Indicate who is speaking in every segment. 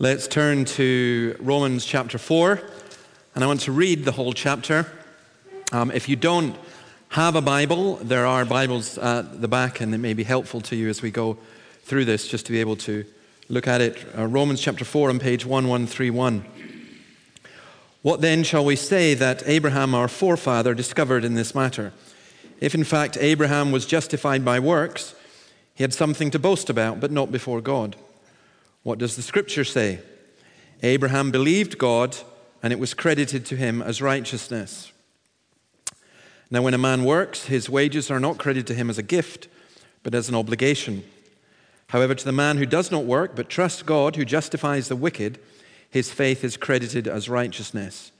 Speaker 1: Let's turn to Romans chapter 4, and I want to read the whole chapter. Um, if you don't have a Bible, there are Bibles at the back, and it may be helpful to you as we go through this just to be able to look at it. Uh, Romans chapter 4 on page 1131. What then shall we say that Abraham, our forefather, discovered in this matter? If in fact Abraham was justified by works, he had something to boast about, but not before God. What does the scripture say? Abraham believed God, and it was credited to him as righteousness. Now, when a man works, his wages are not credited to him as a gift, but as an obligation. However, to the man who does not work, but trusts God, who justifies the wicked, his faith is credited as righteousness.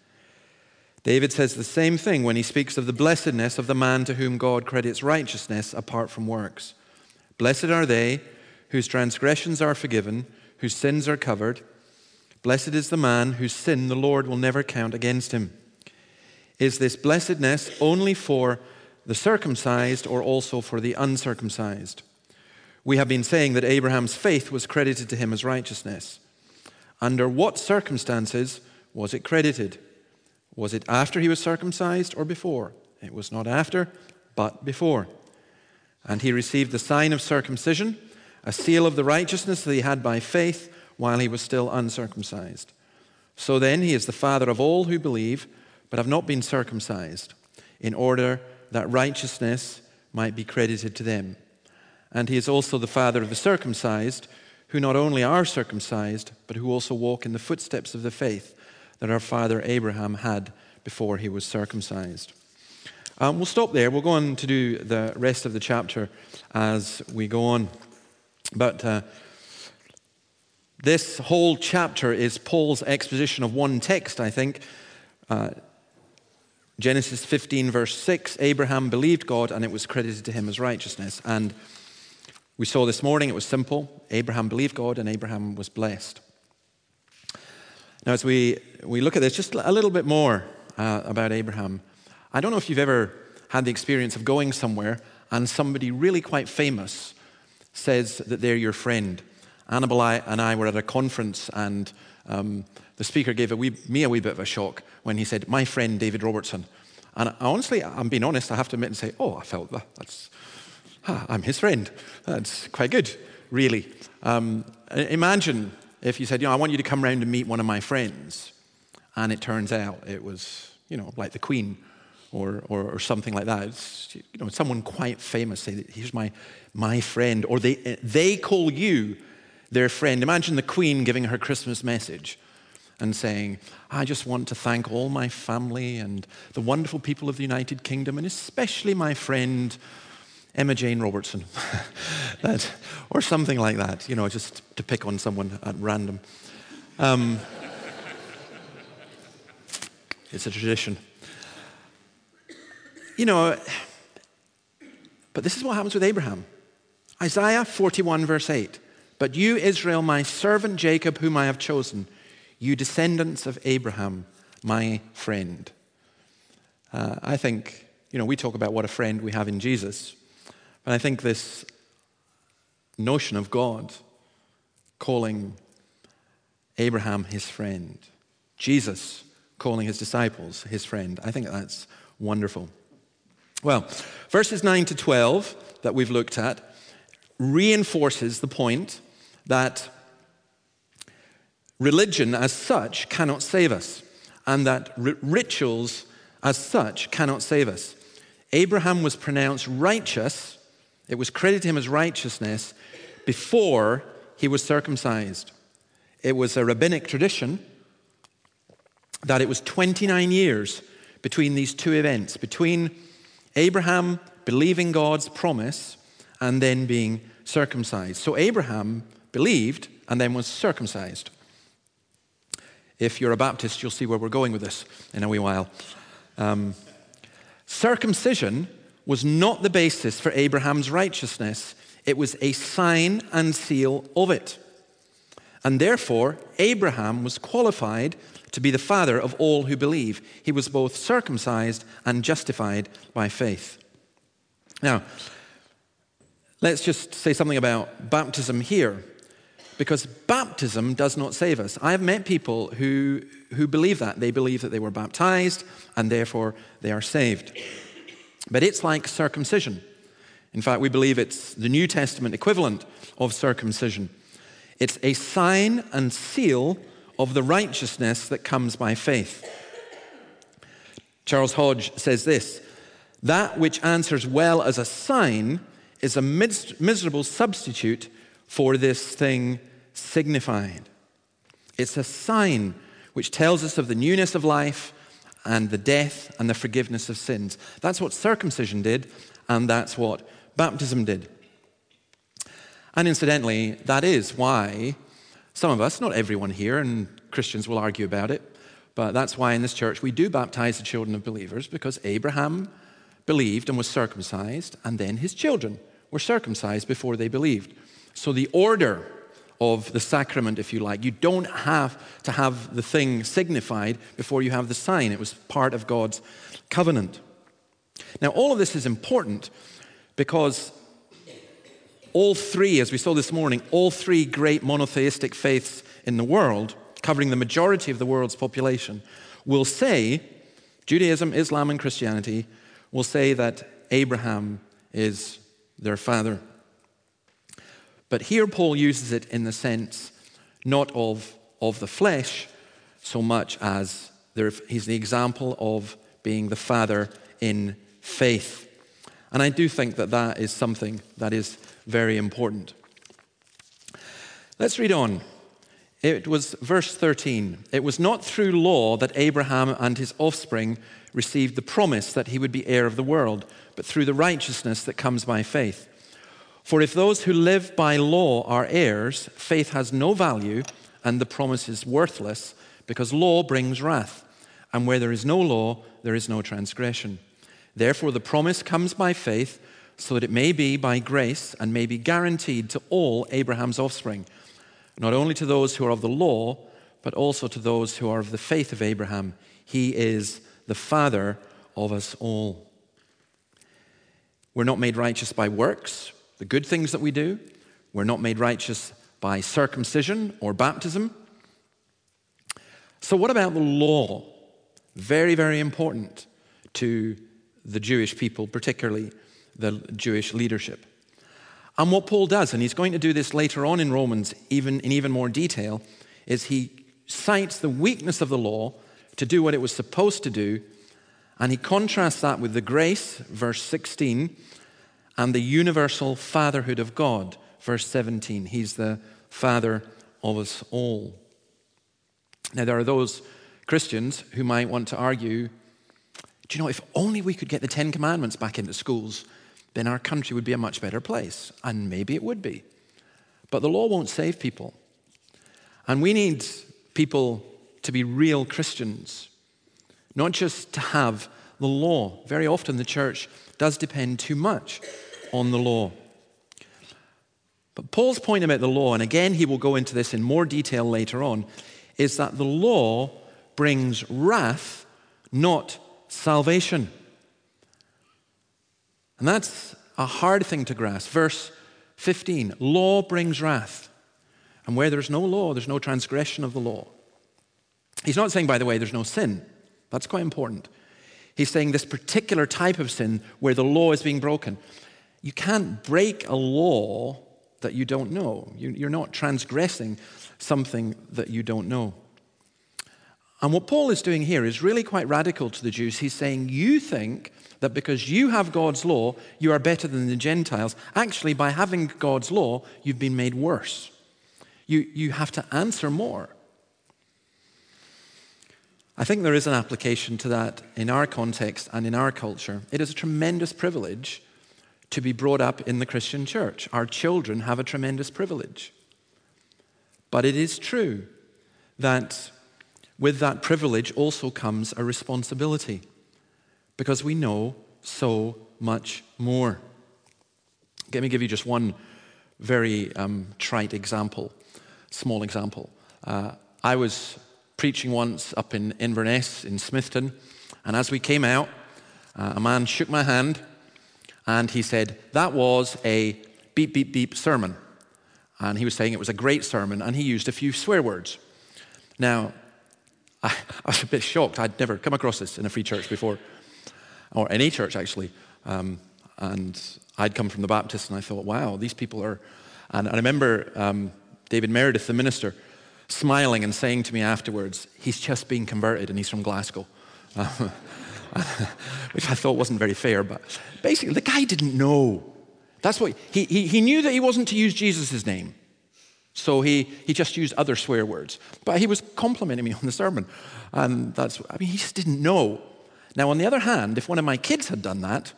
Speaker 1: David says the same thing when he speaks of the blessedness of the man to whom God credits righteousness apart from works. Blessed are they whose transgressions are forgiven whose sins are covered. Blessed is the man whose sin the Lord will never count against him. Is this blessedness only for the circumcised or also for the uncircumcised? We have been saying that Abraham's faith was credited to him as righteousness. Under what circumstances was it credited? Was it after he was circumcised or before? It was not after, but before. And he received the sign of circumcision a seal of the righteousness that he had by faith while he was still uncircumcised. So then, he is the father of all who believe, but have not been circumcised, in order that righteousness might be credited to them. And he is also the father of the circumcised, who not only are circumcised, but who also walk in the footsteps of the faith that our father Abraham had before he was circumcised. Um, we'll stop there. We'll go on to do the rest of the chapter as we go on. But uh, this whole chapter is Paul's exposition of one text, I think. Uh, Genesis 15, verse 6 Abraham believed God and it was credited to him as righteousness. And we saw this morning it was simple Abraham believed God and Abraham was blessed. Now, as we, we look at this, just a little bit more uh, about Abraham. I don't know if you've ever had the experience of going somewhere and somebody really quite famous says that they're your friend. Annabelle and I were at a conference, and um, the speaker gave a wee, me a wee bit of a shock when he said, My friend David Robertson. And I, honestly, I'm being honest, I have to admit and say, Oh, I felt that. That's, ah, I'm his friend. That's quite good, really. Um, imagine if you said, You know, I want you to come round and meet one of my friends. And it turns out it was, you know, like the Queen or, or, or something like that. It's, you know, someone quite famous say, here's my, my friend, or they, they call you their friend. Imagine the Queen giving her Christmas message and saying, I just want to thank all my family and the wonderful people of the United Kingdom, and especially my friend Emma Jane Robertson, that, or something like that, you know, just to pick on someone at random. Um, it's a tradition. You know, but this is what happens with Abraham. Isaiah 41, verse 8. But you, Israel, my servant Jacob, whom I have chosen, you descendants of Abraham, my friend. Uh, I think, you know, we talk about what a friend we have in Jesus, but I think this notion of God calling Abraham his friend, Jesus calling his disciples his friend, I think that's wonderful. Well, verses 9 to 12 that we've looked at reinforces the point that religion as such cannot save us, and that rituals as such cannot save us. Abraham was pronounced righteous, it was credited to him as righteousness before he was circumcised. It was a rabbinic tradition that it was 29 years between these two events, between Abraham believing God's promise and then being circumcised. So Abraham believed and then was circumcised. If you're a Baptist, you'll see where we're going with this in a wee while. Um, circumcision was not the basis for Abraham's righteousness, it was a sign and seal of it. And therefore, Abraham was qualified to be the father of all who believe. He was both circumcised and justified by faith. Now, Let's just say something about baptism here, because baptism does not save us. I have met people who, who believe that. They believe that they were baptized and therefore they are saved. But it's like circumcision. In fact, we believe it's the New Testament equivalent of circumcision. It's a sign and seal of the righteousness that comes by faith. Charles Hodge says this That which answers well as a sign is a miserable substitute for this thing signified. It's a sign which tells us of the newness of life and the death and the forgiveness of sins. That's what circumcision did, and that's what baptism did. And incidentally, that is why some of us, not everyone here, and Christians will argue about it, but that's why in this church we do baptize the children of believers because Abraham believed and was circumcised, and then his children were circumcised before they believed. So the order of the sacrament, if you like, you don't have to have the thing signified before you have the sign. It was part of God's covenant. Now, all of this is important because all three, as we saw this morning, all three great monotheistic faiths in the world, covering the majority of the world's population, will say Judaism, Islam, and Christianity will say that Abraham is their father. But here Paul uses it in the sense not of, of the flesh so much as there, he's the example of being the father in faith. And I do think that that is something that is very important. Let's read on. It was verse 13. It was not through law that Abraham and his offspring received the promise that he would be heir of the world, but through the righteousness that comes by faith. For if those who live by law are heirs, faith has no value and the promise is worthless, because law brings wrath. And where there is no law, there is no transgression. Therefore, the promise comes by faith, so that it may be by grace and may be guaranteed to all Abraham's offspring, not only to those who are of the law, but also to those who are of the faith of Abraham. He is the father of us all. We're not made righteous by works, the good things that we do. We're not made righteous by circumcision or baptism. So, what about the law? Very, very important to the Jewish people, particularly the Jewish leadership. And what Paul does, and he's going to do this later on in Romans, even in even more detail, is he cites the weakness of the law to do what it was supposed to do, and he contrasts that with the grace, verse 16, and the universal fatherhood of God, verse 17. He's the father of us all. Now, there are those Christians who might want to argue do you know, if only we could get the Ten Commandments back into schools, then our country would be a much better place. And maybe it would be. But the law won't save people. And we need people to be real Christians, not just to have the law. Very often the church does depend too much on the law. But Paul's point about the law, and again he will go into this in more detail later on, is that the law brings wrath, not salvation. And that's a hard thing to grasp. Verse 15 Law brings wrath. And where there's no law, there's no transgression of the law. He's not saying, by the way, there's no sin. That's quite important. He's saying this particular type of sin where the law is being broken. You can't break a law that you don't know. You're not transgressing something that you don't know. And what Paul is doing here is really quite radical to the Jews. He's saying, You think that because you have God's law, you are better than the Gentiles. Actually, by having God's law, you've been made worse. You, you have to answer more. I think there is an application to that in our context and in our culture. It is a tremendous privilege to be brought up in the Christian church. Our children have a tremendous privilege. But it is true that with that privilege also comes a responsibility because we know so much more. Let me give you just one very um, trite example, small example. Uh, I was preaching once up in Inverness in Smithton, and as we came out, uh, a man shook my hand and he said, That was a beep, beep, beep sermon. And he was saying it was a great sermon, and he used a few swear words. Now, I, I was a bit shocked. I'd never come across this in a free church before, or any church actually. Um, and I'd come from the Baptist, and I thought, wow, these people are. And I remember um, David Meredith, the minister, smiling and saying to me afterwards, he's just been converted and he's from Glasgow. which I thought wasn't very fair, but basically, the guy didn't know. That's what he, he, he knew that he wasn't to use Jesus' name. So he, he just used other swear words. But he was complimenting me on the sermon. And that's, I mean, he just didn't know. Now, on the other hand, if one of my kids had done that,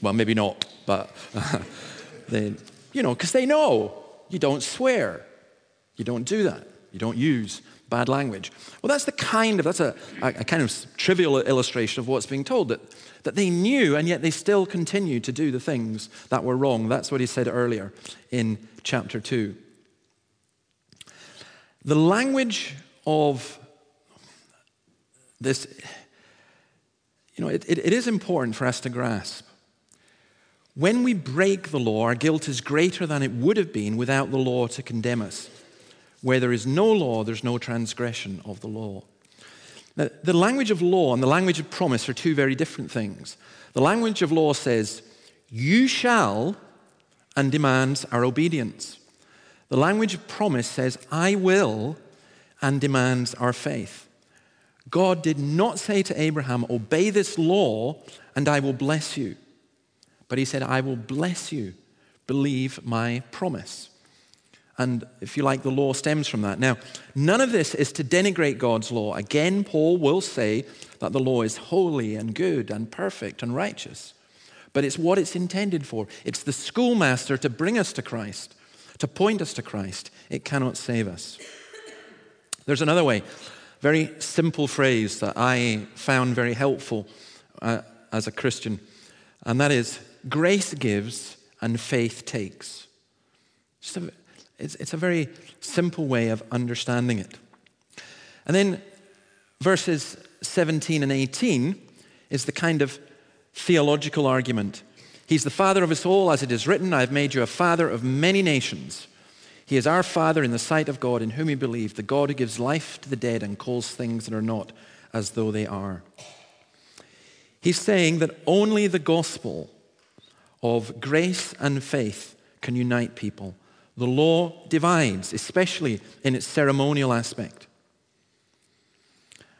Speaker 1: well, maybe not, but they, you know, because they know you don't swear. You don't do that. You don't use bad language. Well, that's the kind of, that's a, a, kind of trivial illustration of what's being told, that, that they knew and yet they still continue to do the things that were wrong. That's what he said earlier in chapter 2. The language of this, you know, it, it, it is important for us to grasp. When we break the law, our guilt is greater than it would have been without the law to condemn us. Where there is no law, there's no transgression of the law. Now, the language of law and the language of promise are two very different things. The language of law says, You shall, and demands our obedience. The language of promise says, I will, and demands our faith. God did not say to Abraham, Obey this law, and I will bless you. But he said, I will bless you. Believe my promise. And if you like, the law stems from that. Now, none of this is to denigrate God's law. Again, Paul will say that the law is holy and good and perfect and righteous. But it's what it's intended for. It's the schoolmaster to bring us to Christ, to point us to Christ. It cannot save us. There's another way, very simple phrase that I found very helpful uh, as a Christian, and that is grace gives and faith takes. Just a, it's, it's a very simple way of understanding it. And then verses 17 and 18 is the kind of theological argument. He's the father of us all, as it is written, I have made you a father of many nations. He is our Father in the sight of God, in whom we believe, the God who gives life to the dead and calls things that are not as though they are. He's saying that only the gospel of grace and faith can unite people the law divides, especially in its ceremonial aspect.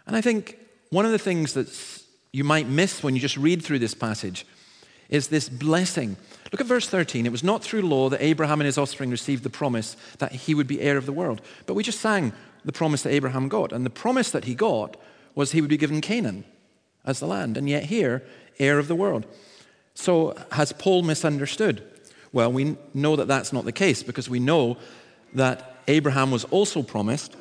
Speaker 1: And I think one of the things that you might miss when you just read through this passage is this blessing. Look at verse 13. It was not through law that Abraham and his offspring received the promise that he would be heir of the world. But we just sang the promise that Abraham got. And the promise that he got was he would be given Canaan as the land. And yet here, heir of the world. So has Paul misunderstood? Well, we know that that's not the case because we know that Abraham was also promised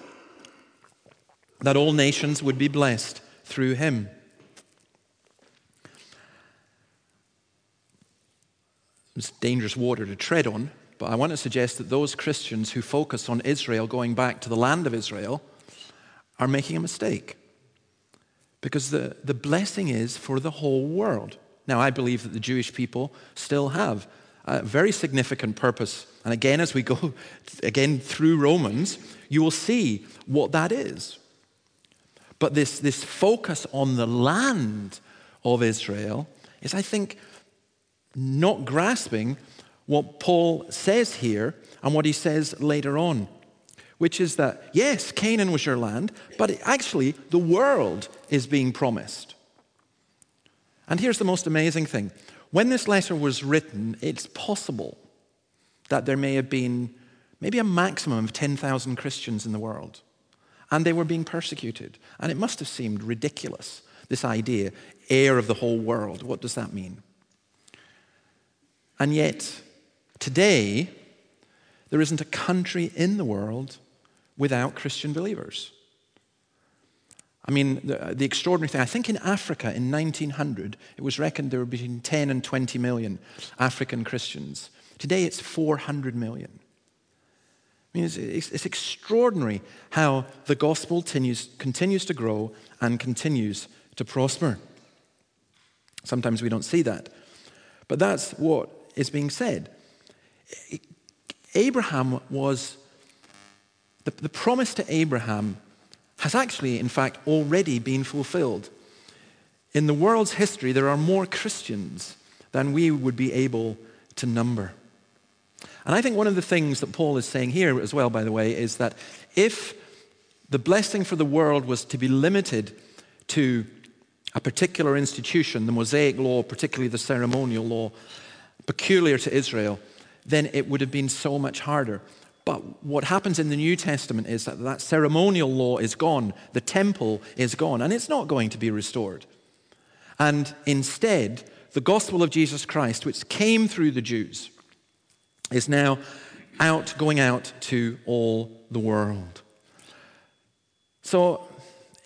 Speaker 1: that all nations would be blessed through him. It's dangerous water to tread on, but I want to suggest that those Christians who focus on Israel going back to the land of Israel are making a mistake. Because the, the blessing is for the whole world. Now, I believe that the Jewish people still have a very significant purpose. And again, as we go again through Romans, you will see what that is. But this, this focus on the land of Israel is, I think, not grasping what Paul says here and what he says later on, which is that, yes, Canaan was your land, but actually the world is being promised. And here's the most amazing thing when this letter was written, it's possible that there may have been maybe a maximum of 10,000 Christians in the world. And they were being persecuted. And it must have seemed ridiculous, this idea, heir of the whole world. What does that mean? And yet, today, there isn't a country in the world without Christian believers. I mean, the, uh, the, extraordinary thing, I think in Africa in 1900, it was reckoned there were between 10 and 20 million African Christians. Today it's 400 million. I mean, it's, it's, it's extraordinary how the gospel continues, continues to grow and continues to prosper. Sometimes we don't see that. But that's what is being said. Abraham was, the, the promise to Abraham has actually, in fact, already been fulfilled. In the world's history, there are more Christians than we would be able to number. And I think one of the things that Paul is saying here as well, by the way, is that if the blessing for the world was to be limited to a particular institution, the Mosaic law, particularly the ceremonial law, peculiar to Israel, then it would have been so much harder. But what happens in the New Testament is that that ceremonial law is gone, the temple is gone, and it's not going to be restored. And instead, the gospel of Jesus Christ, which came through the Jews, is now out, going out to all the world. So,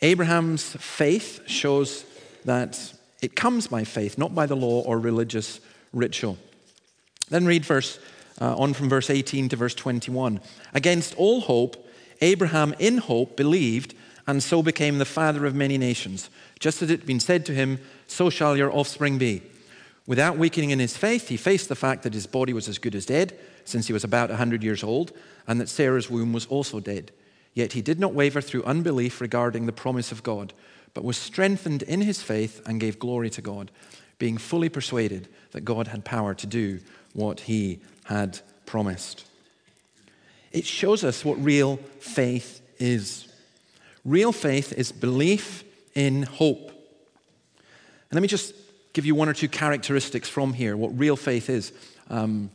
Speaker 1: Abraham's faith shows that it comes by faith, not by the law or religious ritual. Then read verse uh, on from verse 18 to verse 21. Against all hope, Abraham in hope believed and so became the father of many nations. Just as it had been said to him, so shall your offspring be. Without weakening in his faith, he faced the fact that his body was as good as dead, since he was about 100 years old, and that Sarah's womb was also dead. Yet he did not waver through unbelief regarding the promise of God, but was strengthened in his faith and gave glory to God, being fully persuaded that God had power to do what he had promised. It shows us what real faith is. Real faith is belief in hope. And let me just give you one or two characteristics from here, what real faith is. Um,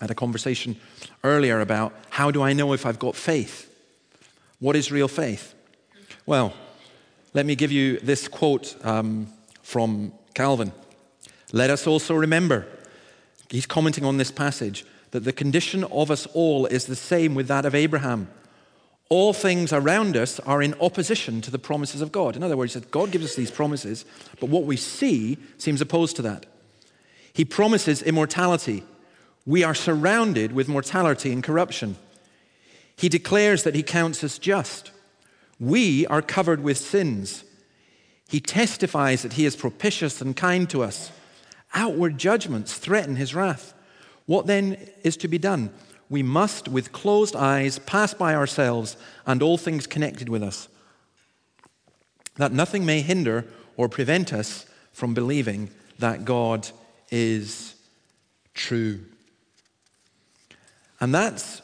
Speaker 1: I had a conversation earlier about how do I know if I've got faith? What is real faith? Well, let me give you this quote um, from Calvin. Let us also remember he's commenting on this passage, that the condition of us all is the same with that of Abraham. All things around us are in opposition to the promises of God. In other words, God gives us these promises, but what we see seems opposed to that. He promises immortality. We are surrounded with mortality and corruption. He declares that He counts us just. We are covered with sins. He testifies that He is propitious and kind to us. Outward judgments threaten his wrath. What then is to be done? We must, with closed eyes, pass by ourselves and all things connected with us, that nothing may hinder or prevent us from believing that God is true. And that's,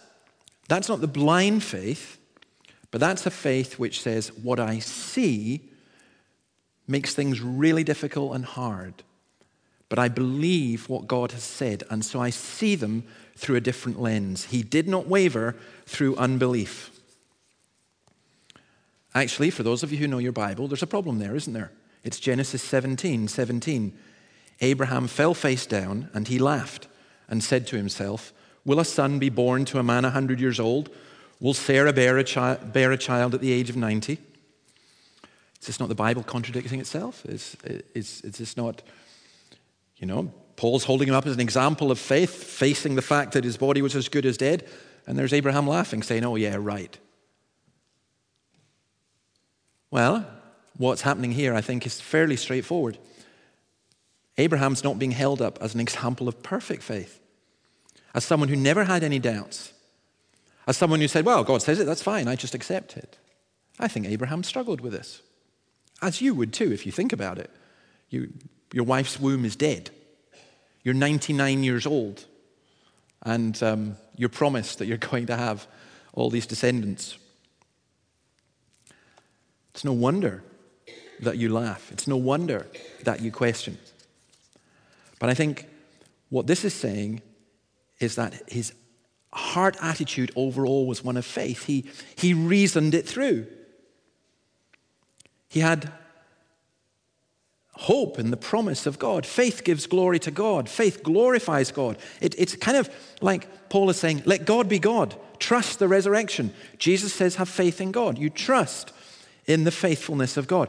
Speaker 1: that's not the blind faith, but that's a faith which says, What I see makes things really difficult and hard but I believe what God has said, and so I see them through a different lens. He did not waver through unbelief. Actually, for those of you who know your Bible, there's a problem there, isn't there? It's Genesis 17 17. Abraham fell face down and he laughed and said to himself, Will a son be born to a man a 100 years old? Will Sarah bear a, chi- bear a child at the age of 90? Is this not the Bible contradicting itself? Is, is, is this not you know, Paul's holding him up as an example of faith, facing the fact that his body was as good as dead. And there's Abraham laughing, saying, Oh, yeah, right. Well, what's happening here, I think, is fairly straightforward. Abraham's not being held up as an example of perfect faith, as someone who never had any doubts, as someone who said, Well, God says it, that's fine, I just accept it. I think Abraham struggled with this, as you would too, if you think about it. You, your wife's womb is dead. You're 99 years old. And um, you're promised that you're going to have all these descendants. It's no wonder that you laugh. It's no wonder that you question. But I think what this is saying is that his heart attitude overall was one of faith. He, he reasoned it through. He had hope in the promise of God. Faith gives glory to God. Faith glorifies God. It, it's kind of like Paul is saying, let God be God. Trust the resurrection. Jesus says, have faith in God. You trust in the faithfulness of God.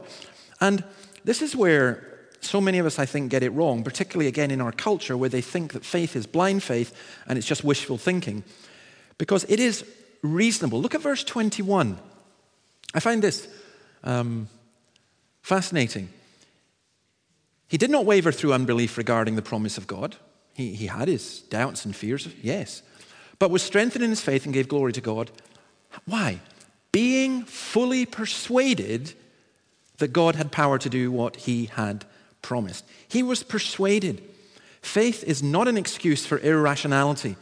Speaker 1: And this is where so many of us, I think, get it wrong, particularly again in our culture where they think that faith is blind faith and it's just wishful thinking. Because it is reasonable. Look at verse 21. I find this um, fascinating. He did not waver through unbelief regarding the promise of God. He, he had his doubts and fears, yes. But was strengthened in his faith and gave glory to God. Why? Being fully persuaded that God had power to do what he had promised. He was persuaded. Faith is not an excuse for irrationality.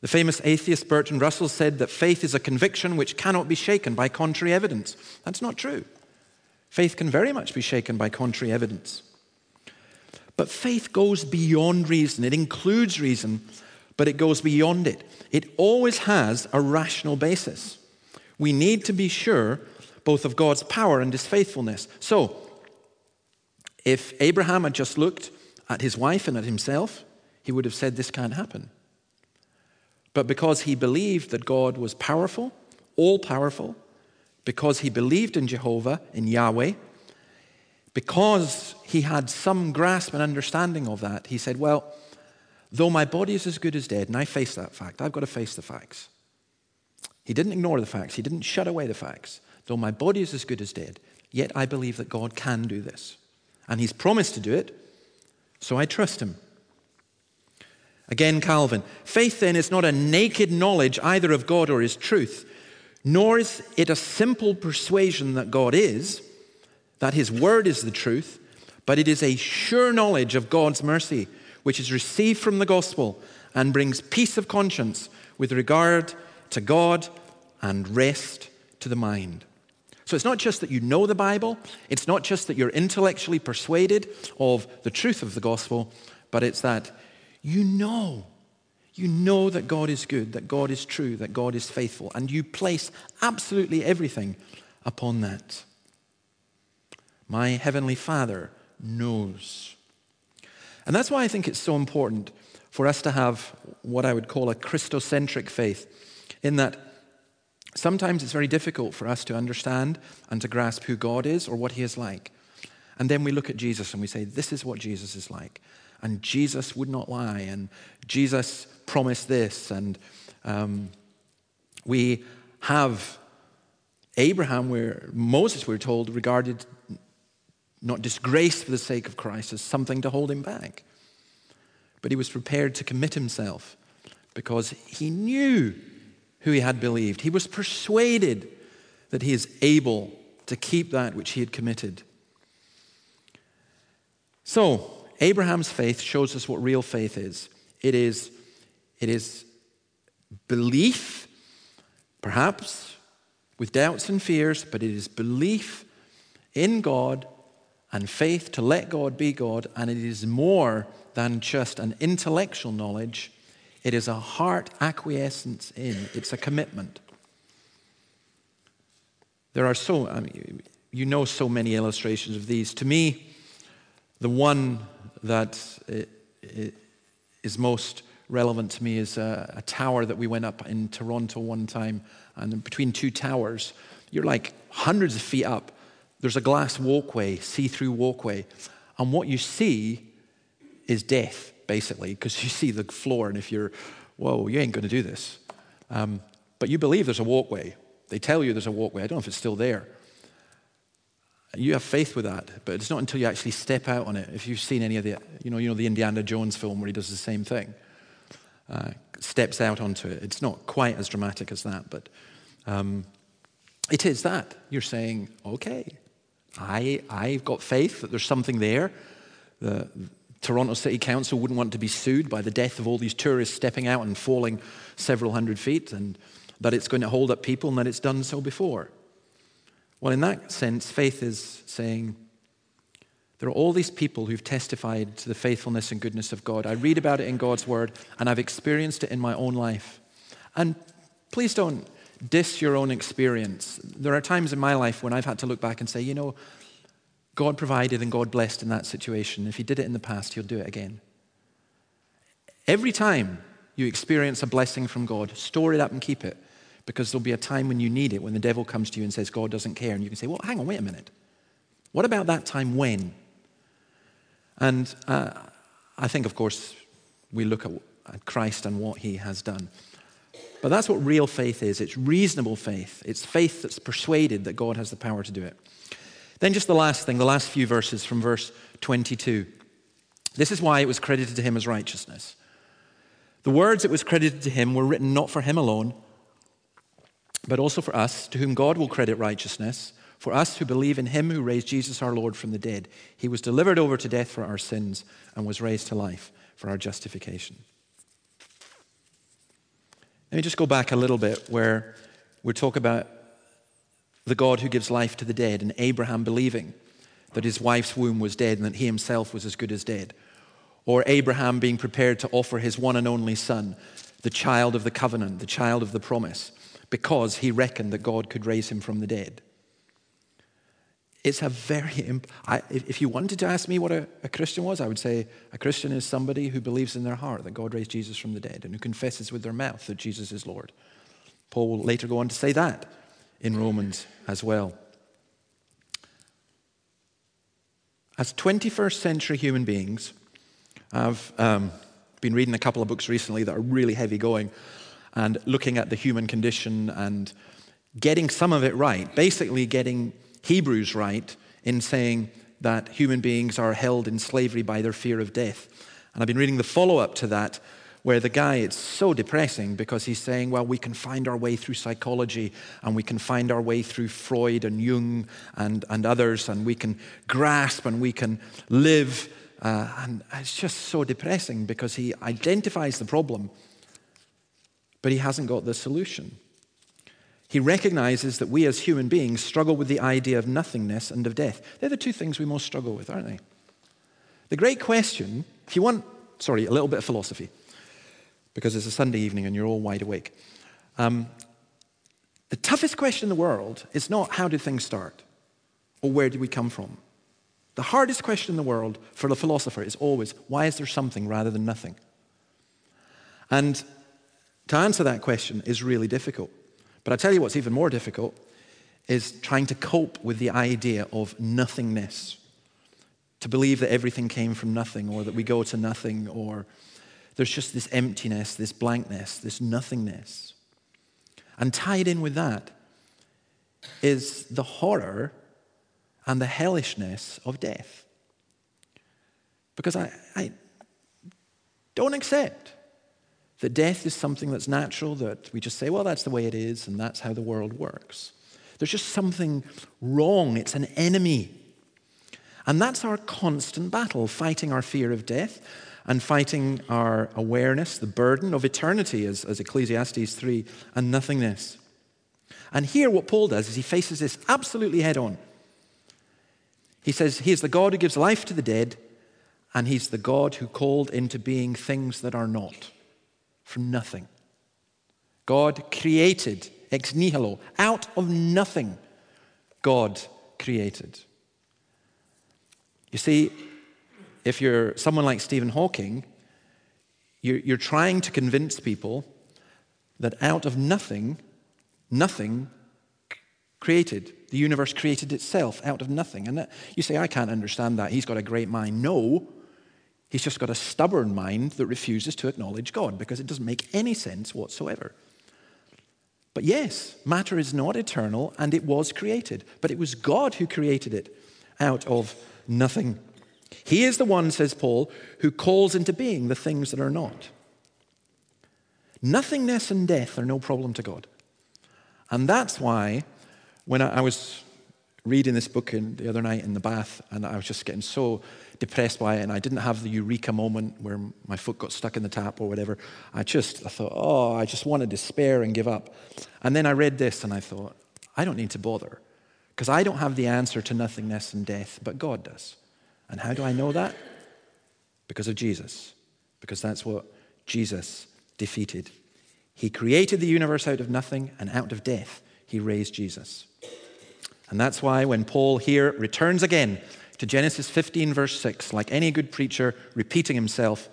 Speaker 1: The famous atheist Bertrand Russell said that faith is a conviction which cannot be shaken by contrary evidence. That's not true. Faith can very much be shaken by contrary evidence. But faith goes beyond reason. It includes reason, but it goes beyond it. It always has a rational basis. We need to be sure both of God's power and his faithfulness. So, if Abraham had just looked at his wife and at himself, he would have said, This can't happen. But because he believed that God was powerful, all powerful, because he believed in Jehovah, in Yahweh, because he had some grasp and understanding of that, he said, Well, though my body is as good as dead, and I face that fact, I've got to face the facts. He didn't ignore the facts, he didn't shut away the facts. Though my body is as good as dead, yet I believe that God can do this. And he's promised to do it, so I trust him. Again, Calvin. Faith then is not a naked knowledge either of God or his truth, nor is it a simple persuasion that God is, that his word is the truth, but it is a sure knowledge of God's mercy, which is received from the gospel and brings peace of conscience with regard to God and rest to the mind. So it's not just that you know the Bible, it's not just that you're intellectually persuaded of the truth of the gospel, but it's that you know. You know that God is good, that God is true, that God is faithful, and you place absolutely everything upon that. My Heavenly Father knows. And that's why I think it's so important for us to have what I would call a Christocentric faith, in that Sometimes it's very difficult for us to understand and to grasp who God is or what He is like. And then we look at Jesus and we say, This is what Jesus is like. And Jesus would not lie. And Jesus promised this. And um, we have Abraham, where Moses, we're told, regarded not disgrace for the sake of Christ as something to hold him back. But he was prepared to commit himself because he knew who he had believed. He was persuaded that he is able to keep that which he had committed. So, Abraham's faith shows us what real faith is it is, it is belief, perhaps with doubts and fears, but it is belief in God and faith to let God be God, and it is more than just an intellectual knowledge it is a heart acquiescence in, it's a commitment. There are so, I mean, you know, so many illustrations of these. To me, the one that is most relevant to me is a, a, tower that we went up in Toronto one time, and between two towers, you're like hundreds of feet up. There's a glass walkway, see through walkway, and what you see is death basically, because you see the floor, and if you're, whoa, you ain't going to do this. Um, but you believe there's a walkway. They tell you there's a walkway. I don't know if it's still there. You have faith with that, but it's not until you actually step out on it. If you've seen any of the, you know, you know the Indiana Jones film where he does the same thing, uh, steps out onto it. It's not quite as dramatic as that, but um, it is that. You're saying, okay, I, I've got faith that there's something there. The, Toronto City Council wouldn't want to be sued by the death of all these tourists stepping out and falling several hundred feet, and that it's going to hold up people and that it's done so before. Well, in that sense, faith is saying, there are all these people who've testified to the faithfulness and goodness of God. I read about it in God's word, and I've experienced it in my own life. And please don't diss your own experience. There are times in my life when I've had to look back and say, you know, God provided and God blessed in that situation. If He did it in the past, He'll do it again. Every time you experience a blessing from God, store it up and keep it because there'll be a time when you need it, when the devil comes to you and says, God doesn't care. And you can say, well, hang on, wait a minute. What about that time when? And uh, I think, of course, we look at, at Christ and what he has done. But that's what real faith is it's reasonable faith, it's faith that's persuaded that God has the power to do it. Then, just the last thing, the last few verses from verse 22. This is why it was credited to him as righteousness. The words that was credited to him were written not for him alone, but also for us, to whom God will credit righteousness, for us who believe in him who raised Jesus our Lord from the dead. He was delivered over to death for our sins and was raised to life for our justification. Let me just go back a little bit where we talk about the God who gives life to the dead and Abraham believing that his wife's womb was dead and that he himself was as good as dead. Or Abraham being prepared to offer his one and only son, the child of the covenant, the child of the promise, because he reckoned that God could raise him from the dead. It's a very, I, if you wanted to ask me what a, a Christian was, I would say a Christian is somebody who believes in their heart that God raised Jesus from the dead and who confesses with their mouth that Jesus is Lord. Paul will later go on to say that in Romans as well. As 21st century human beings, I've um, been reading a couple of books recently that are really heavy going and looking at the human condition and getting some of it right. Basically, getting Hebrews right in saying that human beings are held in slavery by their fear of death. And I've been reading the follow up to that, where the guy, it's so depressing because he's saying, well, we can find our way through psychology and we can find our way through Freud and Jung and, and others, and we can grasp and we can live uh, and it's just so depressing because he identifies the problem, but he hasn't got the solution. He recognizes that we as human beings struggle with the idea of nothingness and of death. They're the two things we most struggle with, aren't they? The great question, if you want, sorry, a little bit of philosophy, because it's a Sunday evening and you're all wide awake. Um, the toughest question in the world is not how did things start or where did we come from? The hardest question in the world for the philosopher is always why is there something rather than nothing? And to answer that question is really difficult. But I tell you what's even more difficult is trying to cope with the idea of nothingness. To believe that everything came from nothing or that we go to nothing or there's just this emptiness, this blankness, this nothingness. And tied in with that is the horror and the hellishness of death. Because I, I don't accept that death is something that's natural, that we just say, well, that's the way it is, and that's how the world works. There's just something wrong, it's an enemy. And that's our constant battle, fighting our fear of death and fighting our awareness, the burden of eternity, as, as Ecclesiastes 3, and nothingness. And here, what Paul does is he faces this absolutely head on. He says, He is the God who gives life to the dead, and He's the God who called into being things that are not from nothing. God created ex nihilo, out of nothing, God created. You see, if you're someone like Stephen Hawking, you're, trying to convince people that out of nothing, nothing created. The universe created itself out of nothing. And that, you say, I can't understand that. He's got a great mind. No, he's just got a stubborn mind that refuses to acknowledge God because it doesn't make any sense whatsoever. But yes, matter is not eternal and it was created, but it was God who created it out of nothing. He is the one, says Paul, who calls into being the things that are not. Nothingness and death are no problem to God. And that's why when I, was reading this book in, the other night in the bath, and I was just getting so depressed by it, and I didn't have the eureka moment where my foot got stuck in the tap or whatever. I just I thought, oh, I just want to despair and give up. And then I read this, and I thought, I don't need to bother, because I don't have the answer to nothingness and death, but God does. And how do I know that? Because of Jesus, because that's what Jesus defeated. He created the universe out of nothing, and out of death, he raised Jesus. And that's why when Paul here returns again to Genesis 15, verse 6, like any good preacher repeating himself,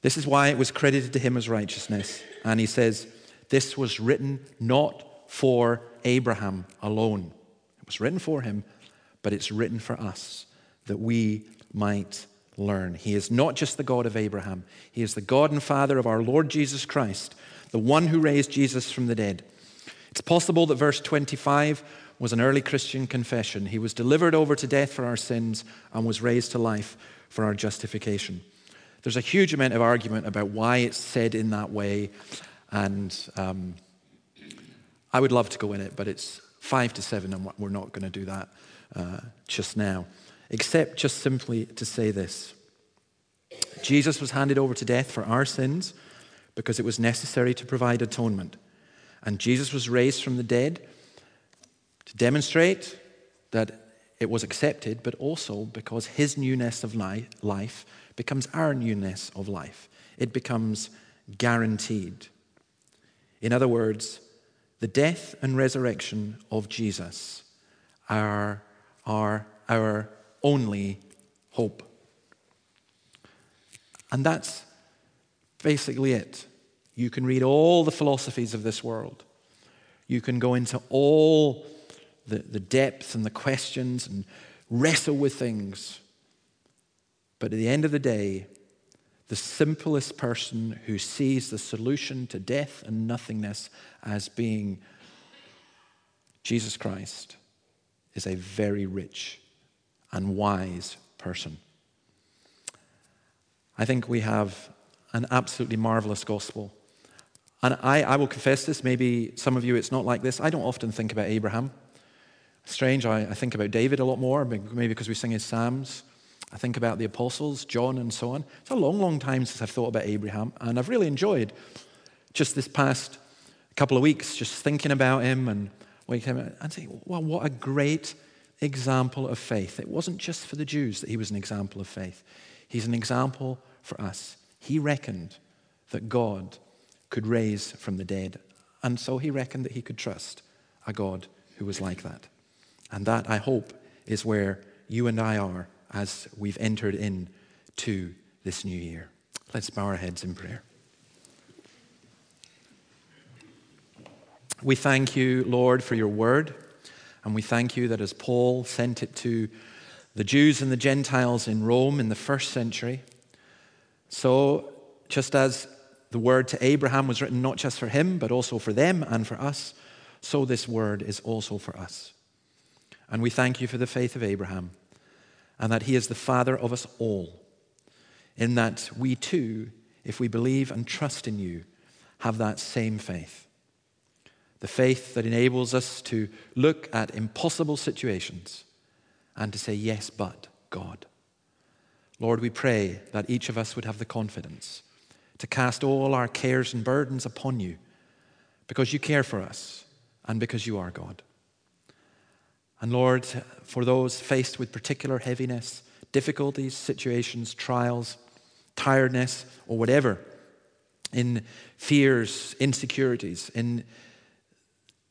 Speaker 1: this is why it was credited to him as righteousness. And he says, This was written not for Abraham alone. It was written for him, but it's written for us that we might learn. He is not just the God of Abraham, He is the God and Father of our Lord Jesus Christ, the one who raised Jesus from the dead. It's possible that verse 25 was an early Christian confession. He was delivered over to death for our sins and was raised to life for our justification. There's a huge amount of argument about why it's said in that way, and um, I would love to go in it, but it's five to seven, and we're not going to do that uh, just now, except just simply to say this Jesus was handed over to death for our sins because it was necessary to provide atonement. And Jesus was raised from the dead demonstrate that it was accepted, but also because his newness of life becomes our newness of life. It becomes guaranteed. In other words, the death and resurrection of Jesus are, are our only hope. And that's basically it. You can read all the philosophies of this world. You can go into all the, the depth and the questions and wrestle with things. But at the end of the day, the simplest person who sees the solution to death and nothingness as being Jesus Christ is a very rich and wise person. I think we have an absolutely marvelous gospel. And I, I will confess this, maybe some of you it's not like this. I don't often think about Abraham. Strange, I, I think about David a lot more, maybe because we sing his Psalms. I think about the apostles, John, and so on. It's a long, long time since I've thought about Abraham, and I've really enjoyed just this past couple of weeks just thinking about him and waking up and saying, well, what a great example of faith. It wasn't just for the Jews that he was an example of faith, he's an example for us. He reckoned that God could raise from the dead, and so he reckoned that he could trust a God who was like that. And that, I hope, is where you and I are as we've entered in to this new year. Let's bow our heads in prayer. We thank you, Lord, for your word. And we thank you that as Paul sent it to the Jews and the Gentiles in Rome in the first century, so just as the word to Abraham was written not just for him, but also for them and for us, so this word is also for us. And we thank you for the faith of Abraham and that he is the father of us all, in that we too, if we believe and trust in you, have that same faith. The faith that enables us to look at impossible situations and to say, Yes, but God. Lord, we pray that each of us would have the confidence to cast all our cares and burdens upon you because you care for us and because you are God. And Lord, for those faced with particular heaviness, difficulties, situations, trials, tiredness, or whatever, in fears, insecurities, in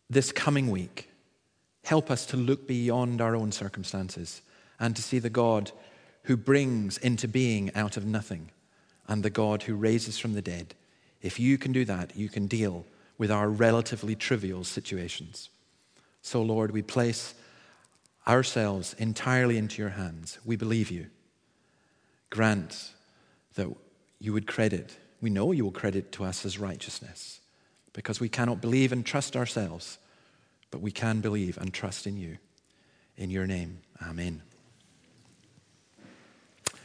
Speaker 1: this coming week, help us to look beyond our own circumstances and to see the God who brings into being out of nothing and the God who raises from the dead. If you can do that, you can deal with our relatively trivial situations. So, Lord, we place ourselves entirely into your hands. We believe you. Grant that you would credit, we know you will credit to us as righteousness because we cannot believe and trust ourselves, but we can believe and trust in you. In your name, amen.